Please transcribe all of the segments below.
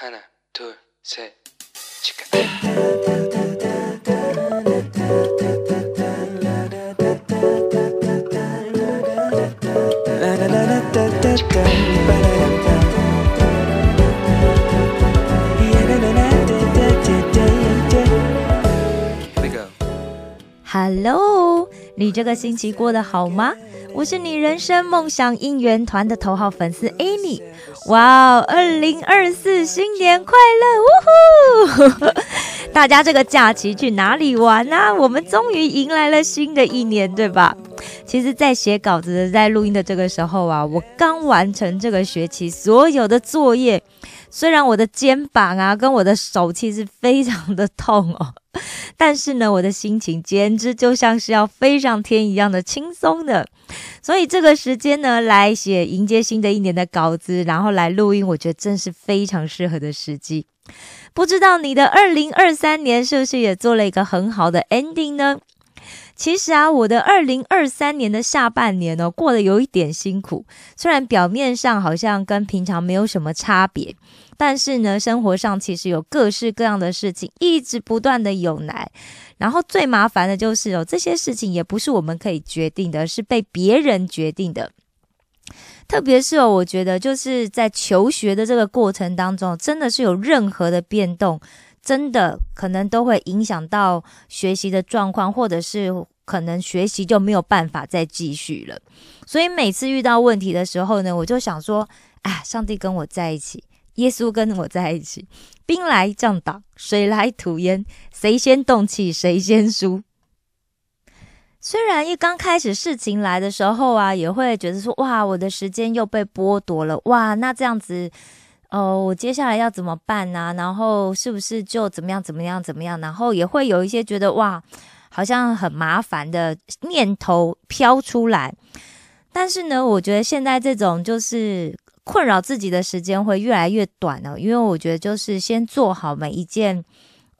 하나, 둘, 셋, 치카. Here we go. Hello，你这个星期过得好吗？ 我是你人生梦想应援团的头号粉丝 Annie。哇哦，二零二四新年快乐！呜呼！大家这个假期去哪里玩啊？我们终于迎来了新的一年，对吧？其实，在写稿子、在录音的这个时候啊，我刚完成这个学期所有的作业。虽然我的肩膀啊跟我的手其实非常的痛哦，但是呢，我的心情简直就像是要飞上天一样的轻松的。所以这个时间呢，来写迎接新的一年的稿子，然后来录音，我觉得真是非常适合的时机。不知道你的二零二三年是不是也做了一个很好的 ending 呢？其实啊，我的二零二三年的下半年呢，过得有一点辛苦。虽然表面上好像跟平常没有什么差别，但是呢，生活上其实有各式各样的事情一直不断的涌来。然后最麻烦的就是哦，这些事情也不是我们可以决定的，是被别人决定的。特别是哦，我觉得就是在求学的这个过程当中，真的是有任何的变动，真的可能都会影响到学习的状况，或者是可能学习就没有办法再继续了。所以每次遇到问题的时候呢，我就想说，啊，上帝跟我在一起，耶稣跟我在一起，兵来将挡，水来土掩，谁先动气谁先输。虽然一刚开始事情来的时候啊，也会觉得说，哇，我的时间又被剥夺了，哇，那这样子，哦，我接下来要怎么办呢？然后是不是就怎么样怎么样怎么样？然后也会有一些觉得，哇，好像很麻烦的念头飘出来。但是呢，我觉得现在这种就是困扰自己的时间会越来越短了，因为我觉得就是先做好每一件。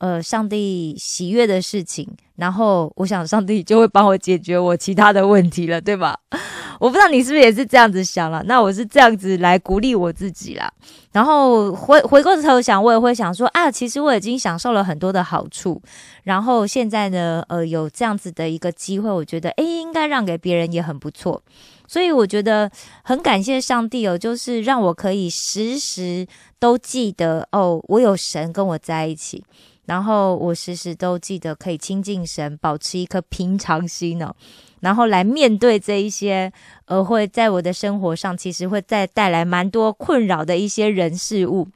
呃，上帝喜悦的事情，然后我想上帝就会帮我解决我其他的问题了，对吧？我不知道你是不是也是这样子想了，那我是这样子来鼓励我自己啦。然后回回过头想，我也会想说啊，其实我已经享受了很多的好处，然后现在呢，呃，有这样子的一个机会，我觉得诶，应该让给别人也很不错。所以我觉得很感谢上帝哦，就是让我可以时时都记得哦，我有神跟我在一起。然后我时时都记得可以亲近神，保持一颗平常心哦，然后来面对这一些呃会在我的生活上其实会再带来蛮多困扰的一些人事物。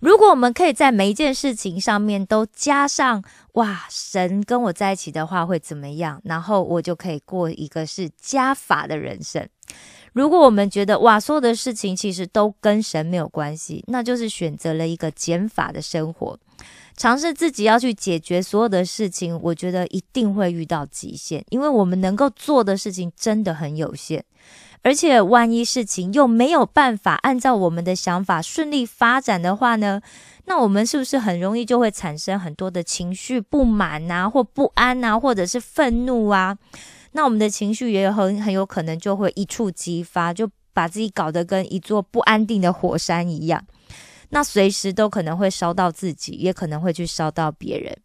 如果我们可以在每一件事情上面都加上哇，神跟我在一起的话会怎么样？然后我就可以过一个是加法的人生。如果我们觉得哇，所有的事情其实都跟神没有关系，那就是选择了一个减法的生活。尝试自己要去解决所有的事情，我觉得一定会遇到极限，因为我们能够做的事情真的很有限。而且，万一事情又没有办法按照我们的想法顺利发展的话呢？那我们是不是很容易就会产生很多的情绪不满啊，或不安啊，或者是愤怒啊？那我们的情绪也很很有可能就会一触即发，就把自己搞得跟一座不安定的火山一样。那随时都可能会烧到自己，也可能会去烧到别人，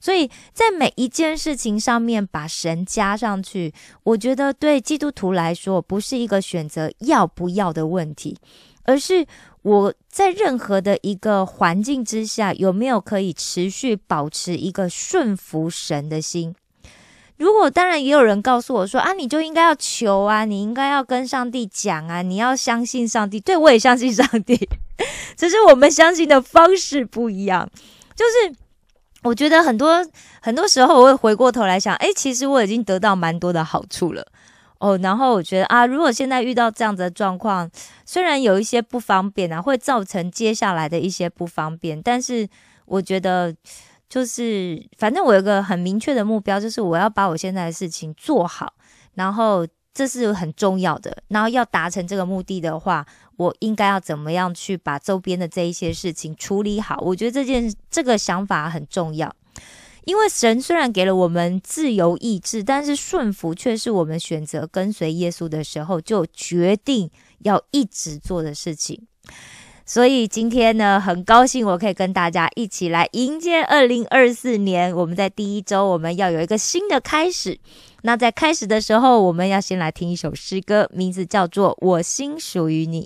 所以在每一件事情上面把神加上去，我觉得对基督徒来说不是一个选择要不要的问题，而是我在任何的一个环境之下有没有可以持续保持一个顺服神的心。如果当然也有人告诉我说啊，你就应该要求啊，你应该要跟上帝讲啊，你要相信上帝。对我也相信上帝。只是我们相信的方式不一样，就是我觉得很多很多时候我会回过头来想，哎，其实我已经得到蛮多的好处了哦。然后我觉得啊，如果现在遇到这样子的状况，虽然有一些不方便啊，会造成接下来的一些不方便，但是我觉得就是反正我有个很明确的目标，就是我要把我现在的事情做好，然后这是很重要的。然后要达成这个目的的话。我应该要怎么样去把周边的这一些事情处理好？我觉得这件这个想法很重要，因为神虽然给了我们自由意志，但是顺服却是我们选择跟随耶稣的时候就决定要一直做的事情。所以今天呢，很高兴我可以跟大家一起来迎接二零二四年。我们在第一周，我们要有一个新的开始。那在开始的时候，我们要先来听一首诗歌，名字叫做《我心属于你》。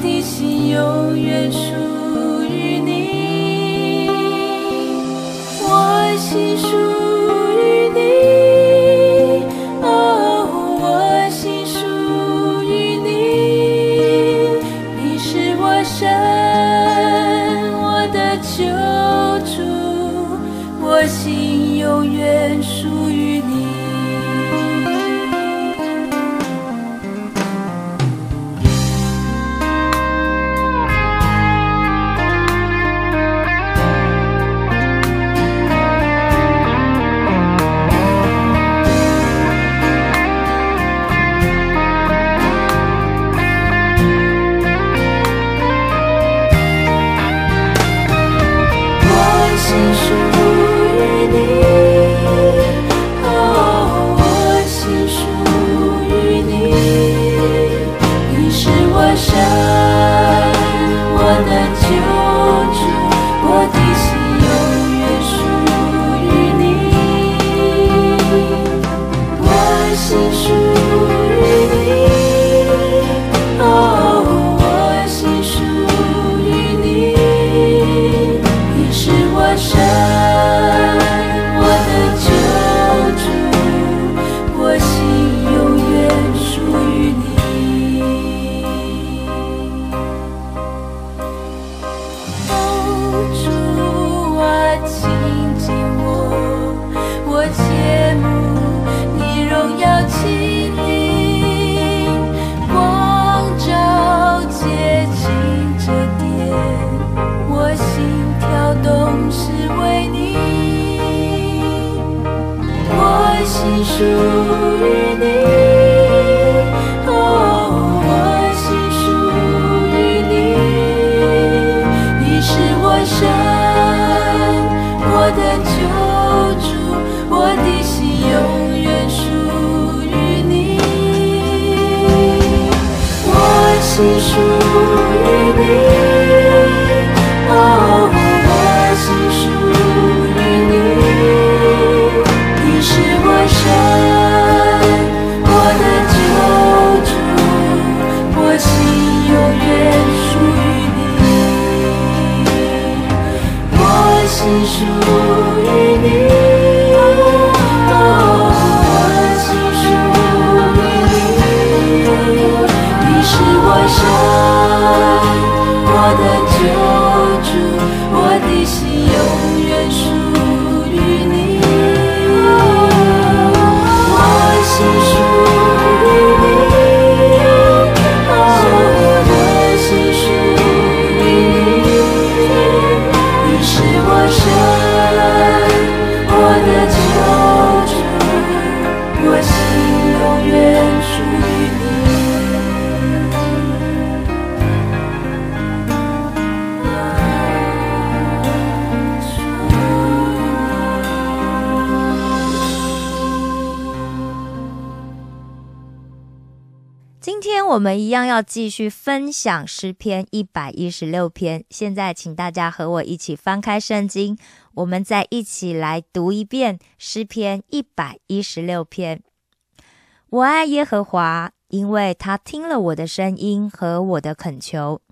我的心永远属。属于你。生。要继续分享诗篇一百一十六篇。现在，请大家和我一起翻开圣经，我们再一起来读一遍诗篇一百一十六篇。我爱耶和华，因为他听了我的声音和我的恳求，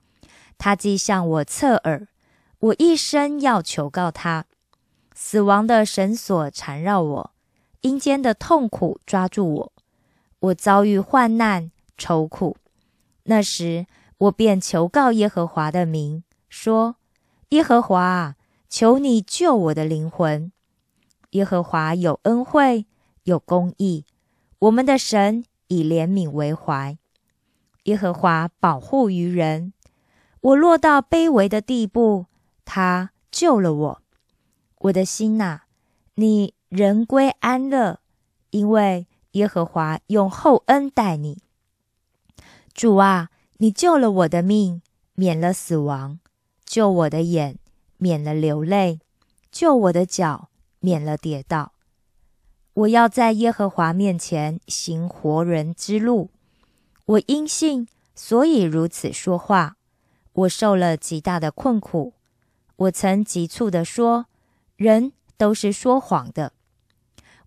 他既向我侧耳，我一生要求告他。死亡的绳索缠绕我，阴间的痛苦抓住我，我遭遇患难愁苦。那时，我便求告耶和华的名，说：“耶和华，求你救我的灵魂。耶和华有恩惠，有公义。”我们的神以怜悯为怀，耶和华保护于人。我落到卑微的地步，他救了我。我的心呐，你人归安乐，因为耶和华用厚恩待你。主啊，你救了我的命，免了死亡；救我的眼，免了流泪；救我的脚，免了跌倒。我要在耶和华面前行活人之路。我因信，所以如此说话。我受了极大的困苦。我曾急促地说：“人都是说谎的。”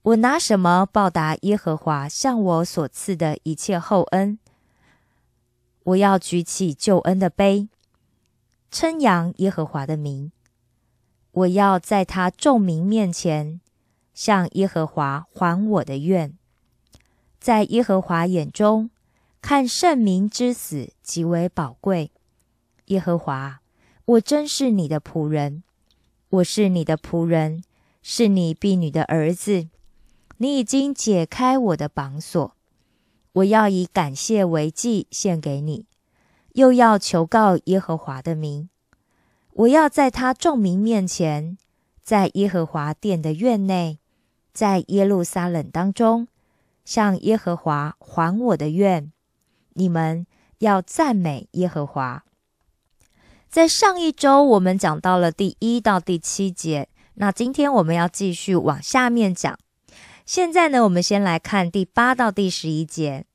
我拿什么报答耶和华向我所赐的一切厚恩？我要举起救恩的杯，称扬耶和华的名。我要在他众民面前。向耶和华还我的愿，在耶和华眼中看圣民之死极为宝贵。耶和华，我真是你的仆人，我是你的仆人，是你婢女的儿子。你已经解开我的绑锁，我要以感谢为祭献给你，又要求告耶和华的名。我要在他众民面前，在耶和华殿的院内。在耶路撒冷当中，向耶和华还我的愿。你们要赞美耶和华。在上一周，我们讲到了第一到第七节，那今天我们要继续往下面讲。现在呢，我们先来看第八到第十一节。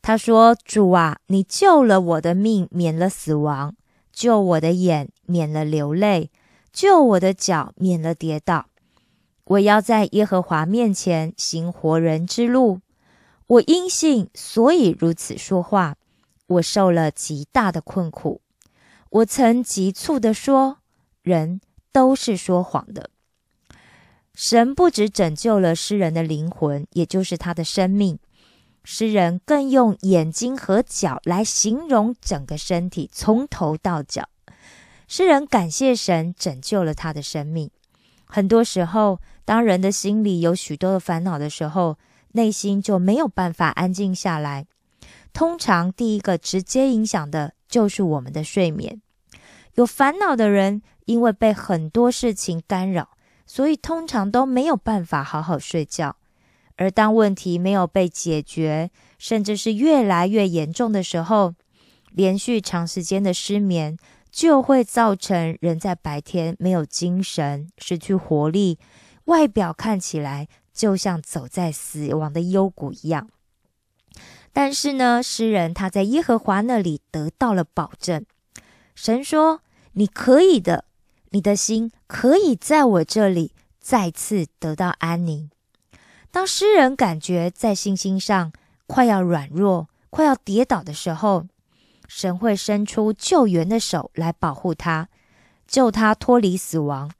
他说：“主啊，你救了我的命，免了死亡；救我的眼，免了流泪；救我的脚，免了跌倒。”我要在耶和华面前行活人之路。我因信，所以如此说话。我受了极大的困苦。我曾急促地说：“人都是说谎的。”神不止拯救了诗人的灵魂，也就是他的生命。诗人更用眼睛和脚来形容整个身体，从头到脚。诗人感谢神拯救了他的生命。很多时候，当人的心里有许多的烦恼的时候，内心就没有办法安静下来。通常，第一个直接影响的就是我们的睡眠。有烦恼的人，因为被很多事情干扰，所以通常都没有办法好好睡觉。而当问题没有被解决，甚至是越来越严重的时候，连续长时间的失眠。就会造成人在白天没有精神、失去活力，外表看起来就像走在死亡的幽谷一样。但是呢，诗人他在耶和华那里得到了保证，神说：“你可以的，你的心可以在我这里再次得到安宁。”当诗人感觉在信心上快要软弱、快要跌倒的时候，神会伸出救援的手来保护他，救他脱离死亡。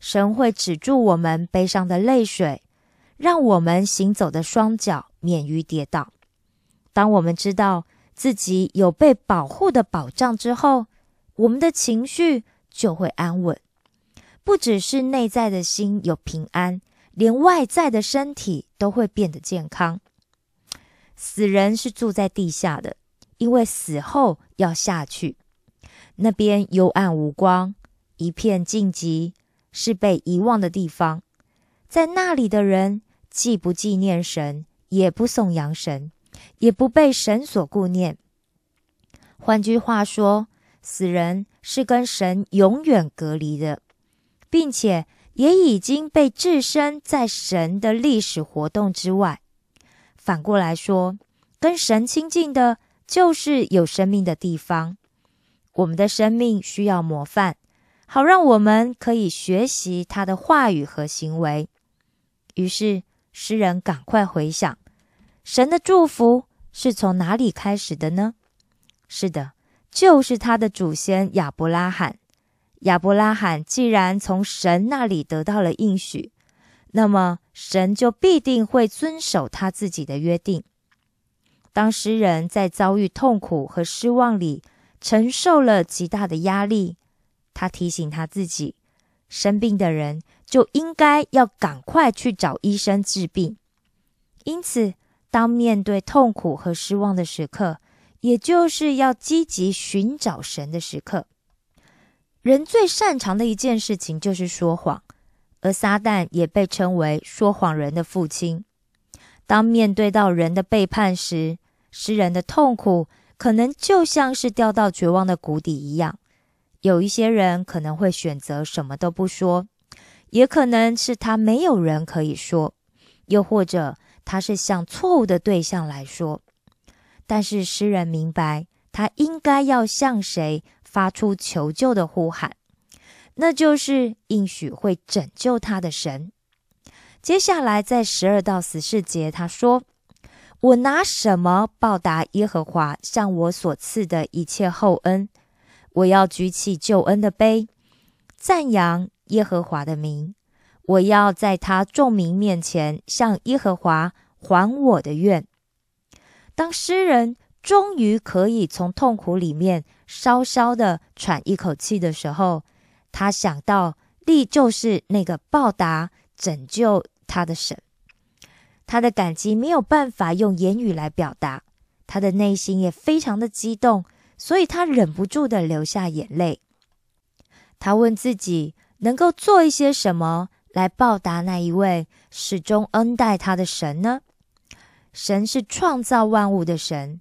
神会止住我们悲伤的泪水，让我们行走的双脚免于跌倒。当我们知道自己有被保护的保障之后，我们的情绪就会安稳。不只是内在的心有平安，连外在的身体都会变得健康。死人是住在地下的。因为死后要下去，那边幽暗无光，一片静寂，是被遗忘的地方。在那里的人，既不纪念神，也不颂扬神，也不被神所顾念。换句话说，死人是跟神永远隔离的，并且也已经被置身在神的历史活动之外。反过来说。跟神亲近的，就是有生命的地方。我们的生命需要模范，好让我们可以学习他的话语和行为。于是诗人赶快回想，神的祝福是从哪里开始的呢？是的，就是他的祖先亚伯拉罕。亚伯拉罕既然从神那里得到了应许，那么神就必定会遵守他自己的约定。当诗人在遭遇痛苦和失望里，承受了极大的压力，他提醒他自己：生病的人就应该要赶快去找医生治病。因此，当面对痛苦和失望的时刻，也就是要积极寻找神的时刻。人最擅长的一件事情就是说谎，而撒旦也被称为说谎人的父亲。当面对到人的背叛时，诗人的痛苦。可能就像是掉到绝望的谷底一样，有一些人可能会选择什么都不说，也可能是他没有人可以说，又或者他是向错误的对象来说。但是诗人明白，他应该要向谁发出求救的呼喊，那就是应许会拯救他的神。接下来在十二到十四节，他说。我拿什么报答耶和华向我所赐的一切厚恩？我要举起救恩的杯，赞扬耶和华的名。我要在他众民面前向耶和华还我的愿。当诗人终于可以从痛苦里面稍稍的喘一口气的时候，他想到力就是那个报答拯救他的神。他的感激没有办法用言语来表达，他的内心也非常的激动，所以他忍不住的流下眼泪。他问自己能够做一些什么来报答那一位始终恩待他的神呢？神是创造万物的神，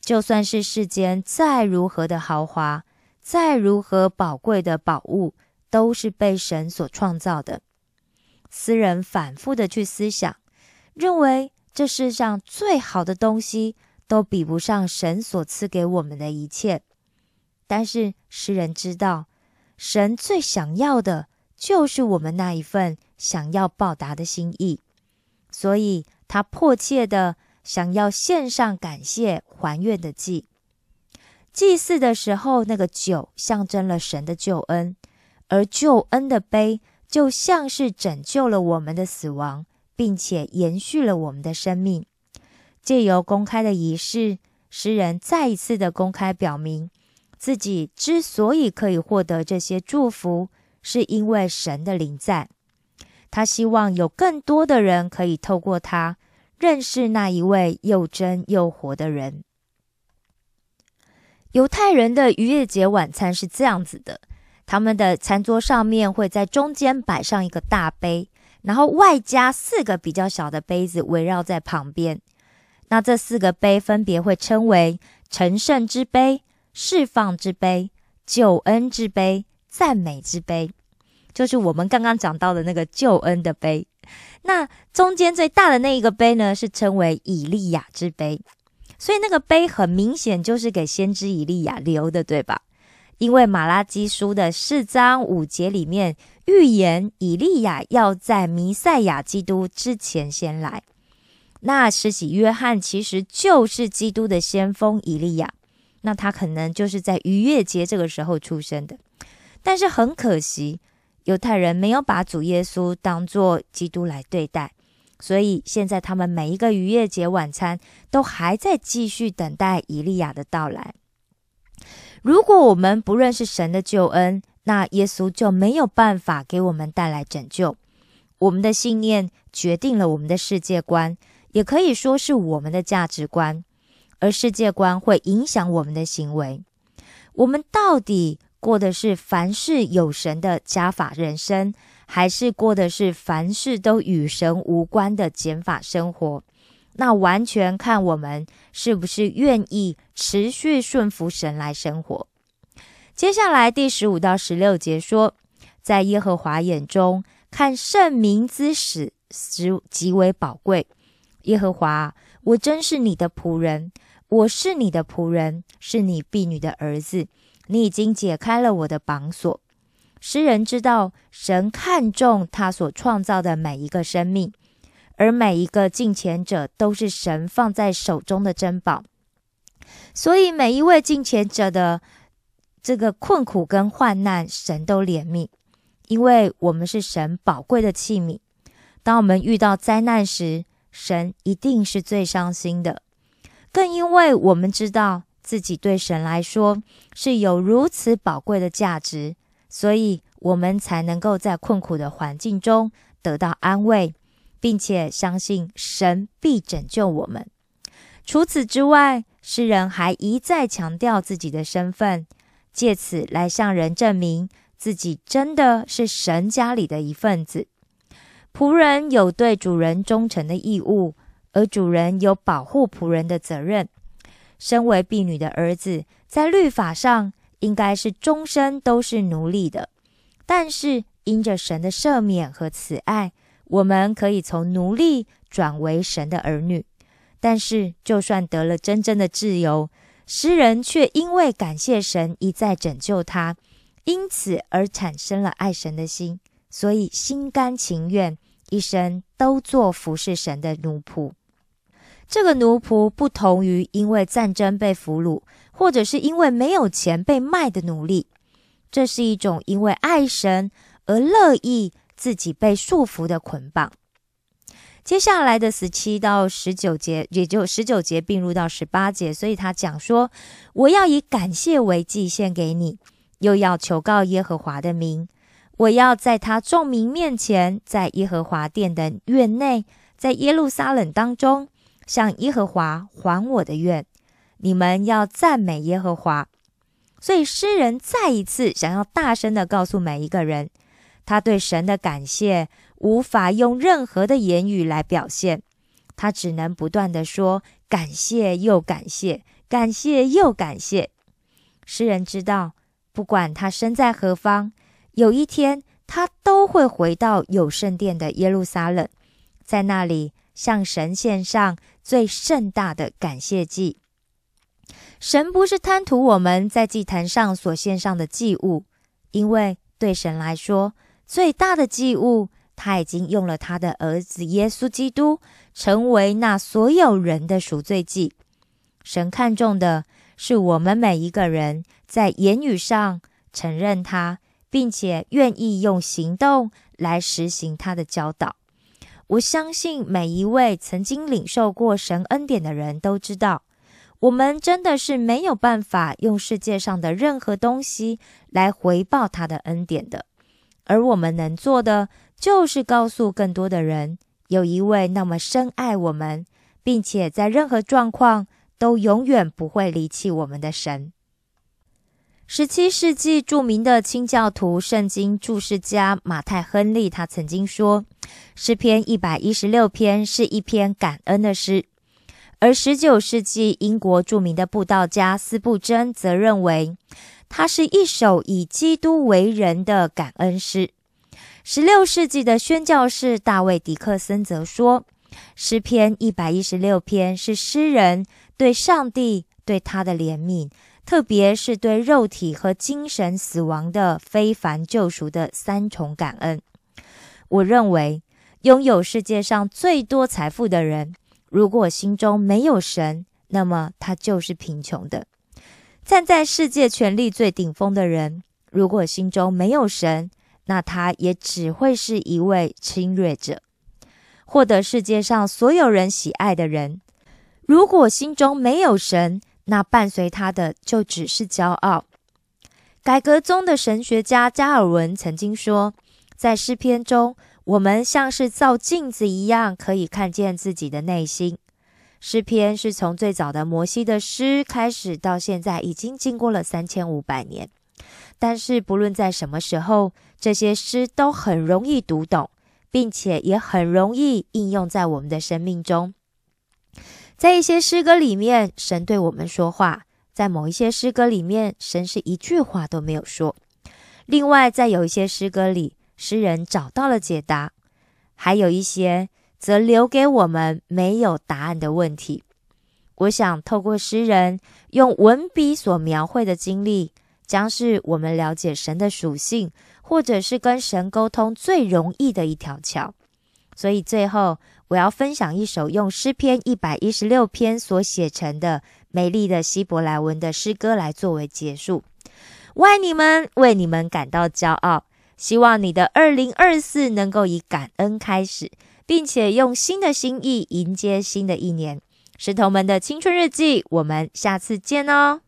就算是世间再如何的豪华，再如何宝贵的宝物，都是被神所创造的。诗人反复的去思想。认为这世上最好的东西都比不上神所赐给我们的一切，但是诗人知道，神最想要的就是我们那一份想要报答的心意，所以他迫切的想要献上感谢还愿的祭。祭祀的时候，那个酒象征了神的救恩，而救恩的杯就像是拯救了我们的死亡。并且延续了我们的生命。借由公开的仪式，诗人再一次的公开表明，自己之所以可以获得这些祝福，是因为神的灵在。他希望有更多的人可以透过他认识那一位又真又活的人。犹太人的逾越节晚餐是这样子的：他们的餐桌上面会在中间摆上一个大杯。然后外加四个比较小的杯子围绕在旁边，那这四个杯分别会称为成圣之杯、释放之杯、救恩之杯、赞美之杯，就是我们刚刚讲到的那个救恩的杯。那中间最大的那一个杯呢，是称为以利亚之杯，所以那个杯很明显就是给先知以利亚留的，对吧？因为马拉基书的四章五节里面预言以利亚要在弥赛亚基督之前先来，那施洗约翰其实就是基督的先锋以利亚，那他可能就是在逾越节这个时候出生的。但是很可惜，犹太人没有把主耶稣当作基督来对待，所以现在他们每一个逾越节晚餐都还在继续等待以利亚的到来。如果我们不认识神的救恩，那耶稣就没有办法给我们带来拯救。我们的信念决定了我们的世界观，也可以说是我们的价值观，而世界观会影响我们的行为。我们到底过的是凡事有神的加法人生，还是过的是凡事都与神无关的减法生活？那完全看我们是不是愿意持续顺服神来生活。接下来第十五到十六节说，在耶和华眼中看圣民之死实极为宝贵。耶和华，我真是你的仆人，我是你的仆人，是你婢女的儿子。你已经解开了我的绑锁。诗人知道神看重他所创造的每一个生命，而每一个敬虔者都是神放在手中的珍宝。所以每一位敬虔者的这个困苦跟患难，神都怜悯，因为我们是神宝贵的器皿。当我们遇到灾难时，神一定是最伤心的。更因为我们知道自己对神来说是有如此宝贵的价值。所以，我们才能够在困苦的环境中得到安慰，并且相信神必拯救我们。除此之外，诗人还一再强调自己的身份，借此来向人证明自己真的是神家里的一份子。仆人有对主人忠诚的义务，而主人有保护仆人的责任。身为婢女的儿子，在律法上。应该是终身都是奴隶的，但是因着神的赦免和慈爱，我们可以从奴隶转为神的儿女。但是，就算得了真正的自由，诗人却因为感谢神一再拯救他，因此而产生了爱神的心，所以心甘情愿一生都做服侍神的奴仆。这个奴仆不同于因为战争被俘虏。或者是因为没有钱被卖的奴隶，这是一种因为爱神而乐意自己被束缚的捆绑。接下来的十七到十九节，也就十九节并入到十八节，所以他讲说：“我要以感谢为祭献给你，又要求告耶和华的名。我要在他众民面前，在耶和华殿的院内，在耶路撒冷当中，向耶和华还我的愿。”你们要赞美耶和华，所以诗人再一次想要大声的告诉每一个人，他对神的感谢无法用任何的言语来表现，他只能不断的说感谢又感谢，感谢又感谢。诗人知道，不管他身在何方，有一天他都会回到有圣殿的耶路撒冷，在那里向神献上最盛大的感谢祭。神不是贪图我们在祭坛上所献上的祭物，因为对神来说，最大的祭物，他已经用了他的儿子耶稣基督，成为那所有人的赎罪祭。神看重的是我们每一个人在言语上承认他，并且愿意用行动来实行他的教导。我相信每一位曾经领受过神恩典的人都知道。我们真的是没有办法用世界上的任何东西来回报他的恩典的，而我们能做的就是告诉更多的人，有一位那么深爱我们，并且在任何状况都永远不会离弃我们的神。十七世纪著名的清教徒、圣经注释家马太·亨利，他曾经说：“诗篇一百一十六篇是一篇感恩的诗。”而十九世纪英国著名的布道家斯布真则认为，它是一首以基督为人的感恩诗。十六世纪的宣教士大卫迪克森则说，诗篇一百一十六篇是诗人对上帝对他的怜悯，特别是对肉体和精神死亡的非凡救赎的三重感恩。我认为，拥有世界上最多财富的人。如果心中没有神，那么他就是贫穷的。站在世界权力最顶峰的人，如果心中没有神，那他也只会是一位侵略者。获得世界上所有人喜爱的人，如果心中没有神，那伴随他的就只是骄傲。改革中的神学家加尔文曾经说，在诗篇中。我们像是照镜子一样，可以看见自己的内心。诗篇是从最早的摩西的诗开始，到现在已经经过了三千五百年。但是不论在什么时候，这些诗都很容易读懂，并且也很容易应用在我们的生命中。在一些诗歌里面，神对我们说话；在某一些诗歌里面，神是一句话都没有说。另外，在有一些诗歌里，诗人找到了解答，还有一些则留给我们没有答案的问题。我想透过诗人用文笔所描绘的经历，将是我们了解神的属性，或者是跟神沟通最容易的一条桥。所以最后，我要分享一首用诗篇一百一十六篇所写成的美丽的希伯来文的诗歌来作为结束。我爱你们，为你们感到骄傲。希望你的二零二四能够以感恩开始，并且用新的心意迎接新的一年。石头们的青春日记，我们下次见哦。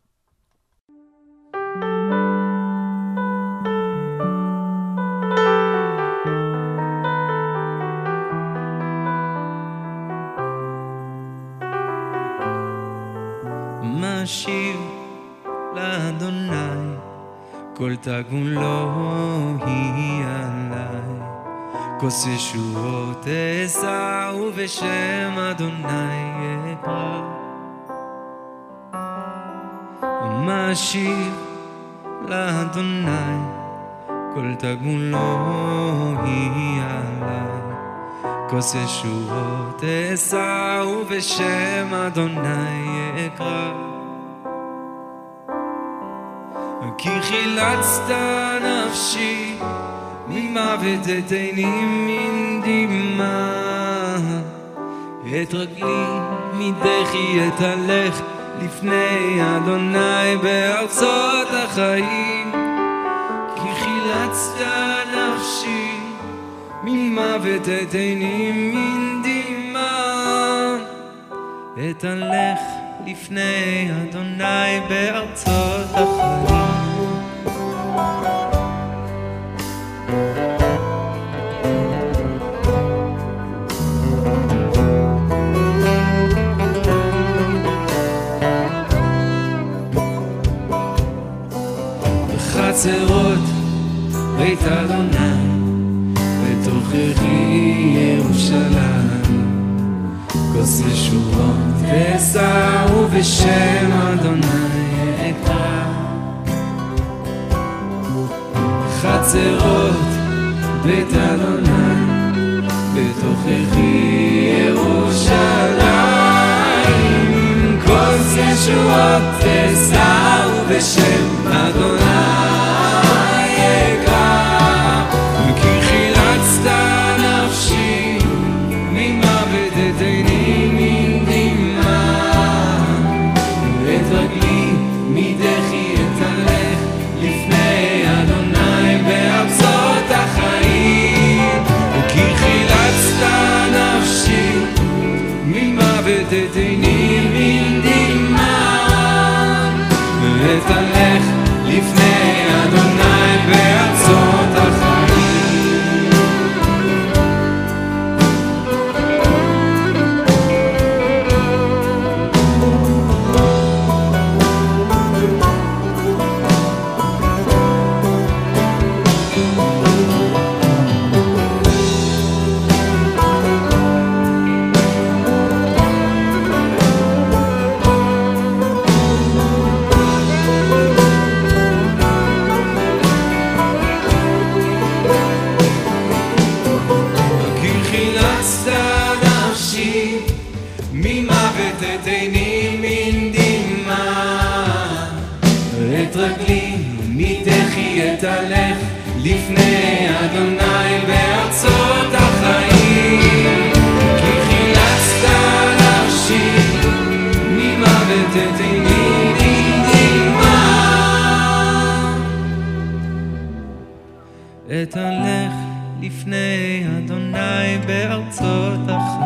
כל תגון לא היא עליי. כוס ישועות אשא ובשם אדוני אקרא. מה אשיב לאדוני, כל תגון לא היא עליי. כוס ישועות אשא ובשם אדוני אקרא. כי חילצת נפשי ממוות את עיני מן דמעה את רגלי מדחי אתהלך לפני אדוני בארצות החיים. כי חילצת נפשי ממוות את עיני מן דמעה אתהלך לפני אדוני בארצות החיים לפני מן דמעה את רגלי מדחי אתהלך לפני אדוני בארצות החיים. כי חילצת נפשי ממוות את עיני מן דמעה אתהלך לפני אדוני בארצות החיים